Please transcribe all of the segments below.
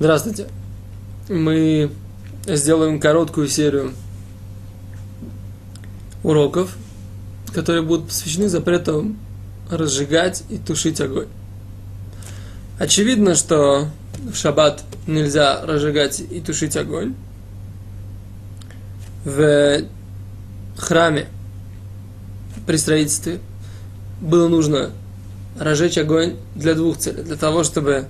Здравствуйте. Мы сделаем короткую серию уроков, которые будут посвящены запрету разжигать и тушить огонь. Очевидно, что в шаббат нельзя разжигать и тушить огонь. В храме при строительстве было нужно разжечь огонь для двух целей. Для того, чтобы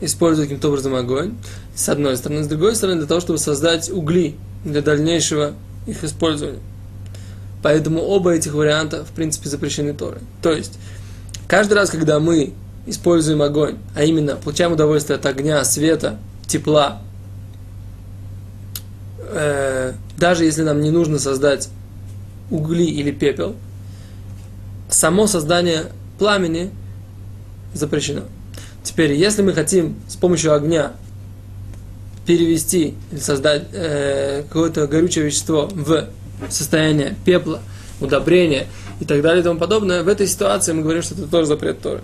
использовать каким-то образом огонь, с одной стороны. С другой стороны, для того, чтобы создать угли для дальнейшего их использования. Поэтому оба этих варианта, в принципе, запрещены Торой. То есть, каждый раз, когда мы используем огонь, а именно получаем удовольствие от огня, света, тепла, э, даже если нам не нужно создать угли или пепел, само создание пламени запрещено. Теперь, если мы хотим с помощью огня перевести или создать э, какое-то горючее вещество в состояние пепла, удобрения и так далее и тому подобное, в этой ситуации мы говорим, что это тоже запрет Торы.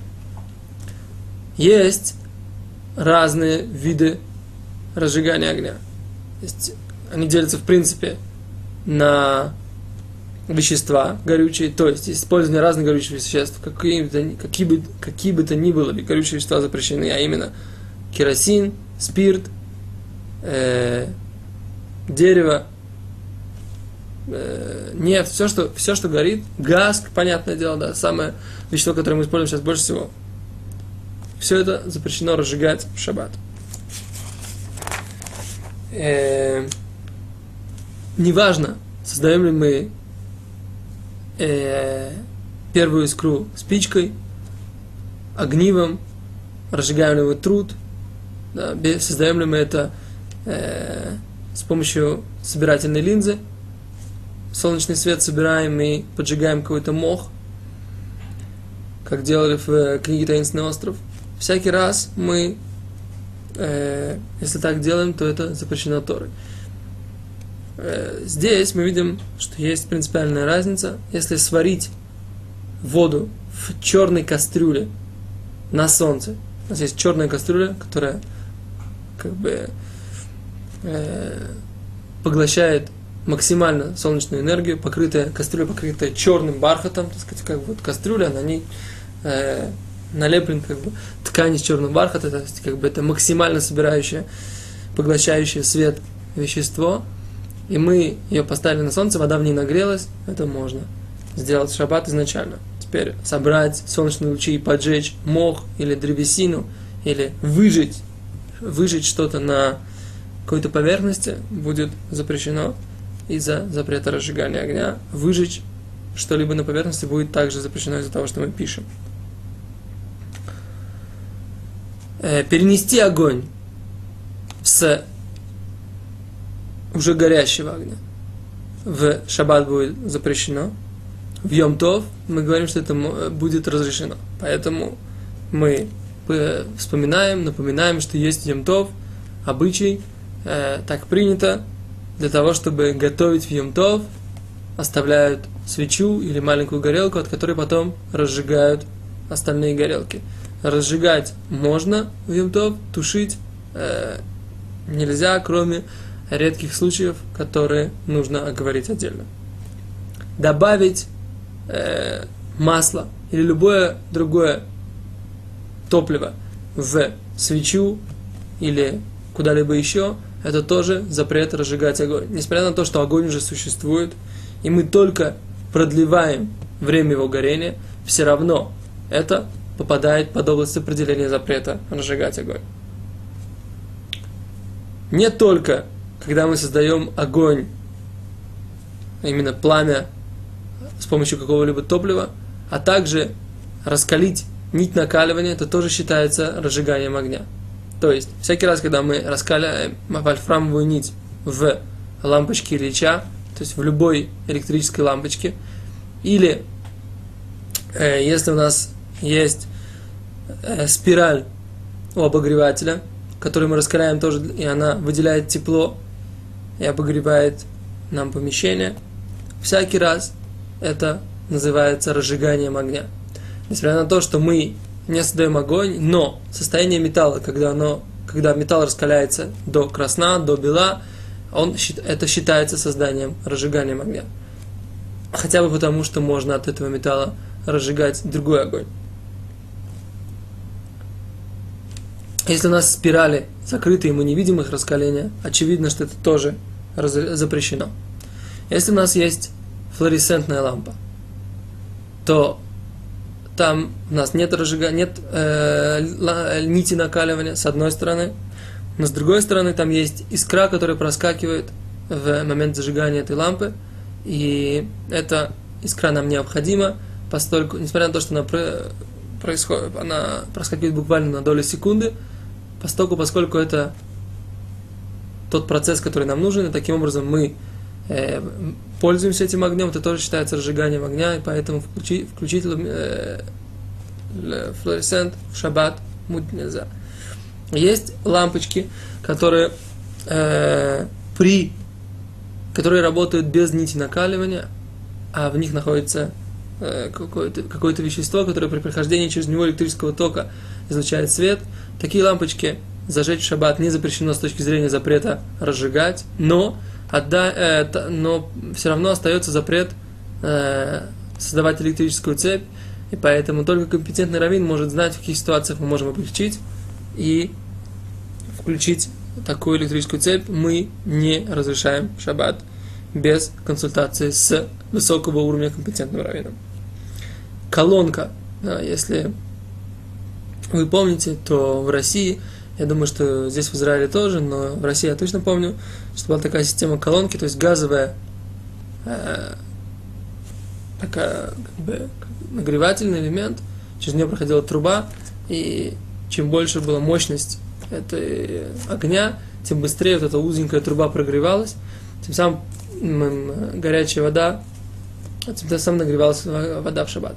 Есть разные виды разжигания огня. Есть, они делятся, в принципе, на вещества горючие, то есть использование разных горючих веществ, какие какие, бы, какие бы то ни было, горючие вещества запрещены, а именно керосин, спирт, э, дерево, э, нефть, все что, все, что горит, газ, понятное дело, да, самое вещество, которое мы используем сейчас больше всего. Все это запрещено разжигать в шаббат. Э, неважно, создаем ли мы э, первую искру спичкой, огнивом, разжигаем ли мы труд, да, создаем ли мы это э, с помощью собирательной линзы, солнечный свет собираем и поджигаем какой-то мох, как делали в э, книге «Таинственный остров». Всякий раз мы, э, если так делаем, то это запрещено Торой. Э, здесь мы видим, что есть принципиальная разница. Если сварить воду в черной кастрюле на солнце, у нас есть черная кастрюля, которая как бы э, поглощает максимально солнечную энергию, покрытая кастрюля, покрытая черным бархатом, так сказать, как вот кастрюля, на ней э, налеплен как бы ткань из черного бархата, то есть как бы это максимально собирающее, поглощающее свет вещество, и мы ее поставили на солнце, вода в ней нагрелась, это можно сделать шаббат изначально. Теперь собрать солнечные лучи и поджечь мох или древесину, или выжечь, выжечь что-то на какой-то поверхности будет запрещено из-за запрета разжигания огня. Выжечь что-либо на поверхности будет также запрещено из-за того, что мы пишем. Э, перенести огонь с уже горящего огня. В шаббат будет запрещено. В Йом-Тов мы говорим, что это будет разрешено. Поэтому мы э, вспоминаем, напоминаем, что есть Йом-Тов, обычай, э, так принято, для того, чтобы готовить в Йом-Тов, оставляют свечу или маленькую горелку, от которой потом разжигают остальные горелки. Разжигать можно в Йом-Тов, тушить э, нельзя, кроме редких случаев, которые нужно оговорить отдельно. Добавить э, масло или любое другое топливо в свечу или куда-либо еще, это тоже запрет разжигать огонь. Несмотря на то, что огонь уже существует, и мы только продлеваем время его горения, все равно это попадает под область определения запрета разжигать огонь. Не только когда мы создаем огонь, а именно пламя с помощью какого-либо топлива, а также раскалить нить накаливания, это тоже считается разжиганием огня. То есть, всякий раз, когда мы раскаляем вольфрамовую нить в лампочке Ильича, то есть в любой электрической лампочке, или э, если у нас есть э, спираль у обогревателя, которую мы раскаляем тоже, и она выделяет тепло и обогревает нам помещение, всякий раз это называется разжиганием огня. Несмотря на то, что мы не создаем огонь, но состояние металла, когда оно когда металл раскаляется до красна, до бела, он, это считается созданием, разжиганием огня. Хотя бы потому, что можно от этого металла разжигать другой огонь. Если у нас спирали закрыты, и мы не видим их раскаления, очевидно, что это тоже запрещено. Если у нас есть флуоресцентная лампа, то там у нас нет разжига, нет э, нити накаливания с одной стороны, но с другой стороны там есть искра, которая проскакивает в момент зажигания этой лампы, и эта искра нам необходима, поскольку, несмотря на то, что она происходит, она проскакивает буквально на долю секунды, поскольку, поскольку это тот процесс, который нам нужен, и таким образом мы э, пользуемся этим огнем, это тоже считается разжиганием огня, и поэтому включить, включить э, флуоресцент в шаббат муть нельзя. Есть лампочки, которые э, при которые работают без нити накаливания, а в них находится э, какое-то, какое-то вещество, которое при прохождении через него электрического тока излучает свет. Такие лампочки зажечь в шаббат не запрещено с точки зрения запрета разжигать, но, отда, э, но все равно остается запрет э, создавать электрическую цепь, и поэтому только компетентный раввин может знать, в каких ситуациях мы можем облегчить и включить такую электрическую цепь. Мы не разрешаем шаббат без консультации с высокого уровня компетентным раввином. Колонка, если вы помните, то в России я думаю, что здесь в Израиле тоже, но в России я точно помню, что была такая система колонки, то есть газовая, э, такая как бы нагревательный элемент, через нее проходила труба, и чем больше была мощность этой огня, тем быстрее вот эта узенькая труба прогревалась, тем самым горячая вода, тем самым нагревалась вода в шаббат.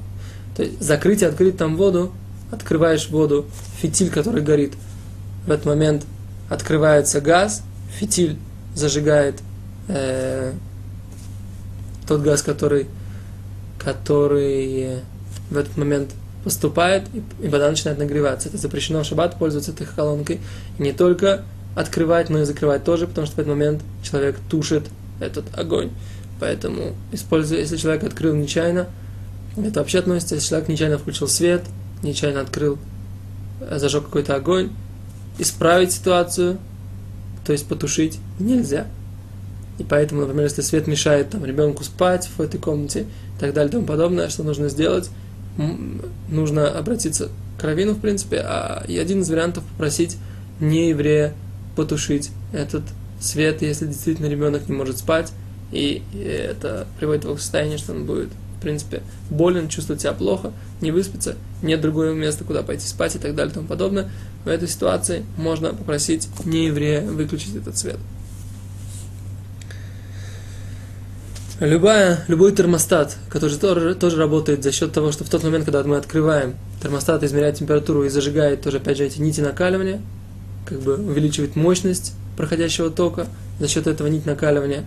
То есть закрыть и открыть там воду, открываешь воду, фитиль, который горит – в этот момент открывается газ, фитиль зажигает э, тот газ, который, который в этот момент поступает, и, вода начинает нагреваться. Это запрещено в шаббат пользоваться этой колонкой. И не только открывать, но и закрывать тоже, потому что в этот момент человек тушит этот огонь. Поэтому, используя, если человек открыл нечаянно, это вообще относится, если человек нечаянно включил свет, нечаянно открыл, э, зажег какой-то огонь, исправить ситуацию, то есть потушить, нельзя. И поэтому, например, если свет мешает там, ребенку спать в этой комнате и так далее и тому подобное, что нужно сделать? Нужно обратиться к раввину, в принципе, а и один из вариантов попросить не еврея потушить этот свет, если действительно ребенок не может спать, и это приводит его в состояние, что он будет принципе, болен, чувствует себя плохо, не выспится, нет другого места, куда пойти спать и так далее и тому подобное, в этой ситуации можно попросить не еврея выключить этот свет. Любая, любой термостат, который тоже, тоже работает за счет того, что в тот момент, когда мы открываем, термостат измеряет температуру и зажигает тоже, опять же, эти нити накаливания, как бы увеличивает мощность проходящего тока, за счет этого нить накаливания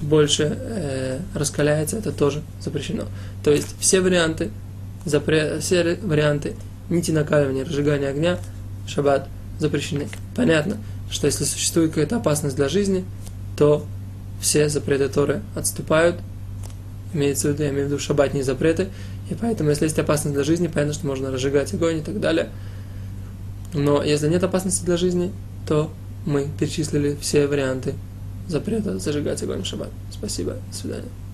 больше э, раскаляется, это тоже запрещено. То есть все варианты, запре, все варианты нити накаливания, разжигания огня, шаббат запрещены. Понятно, что если существует какая-то опасность для жизни, то все запреты Торы отступают. Имеется в виду, я имею в виду шаббатные запреты. И поэтому, если есть опасность для жизни, понятно, что можно разжигать огонь и так далее. Но если нет опасности для жизни, то мы перечислили все варианты запрета зажигать огонь в шаббат. Спасибо, до свидания.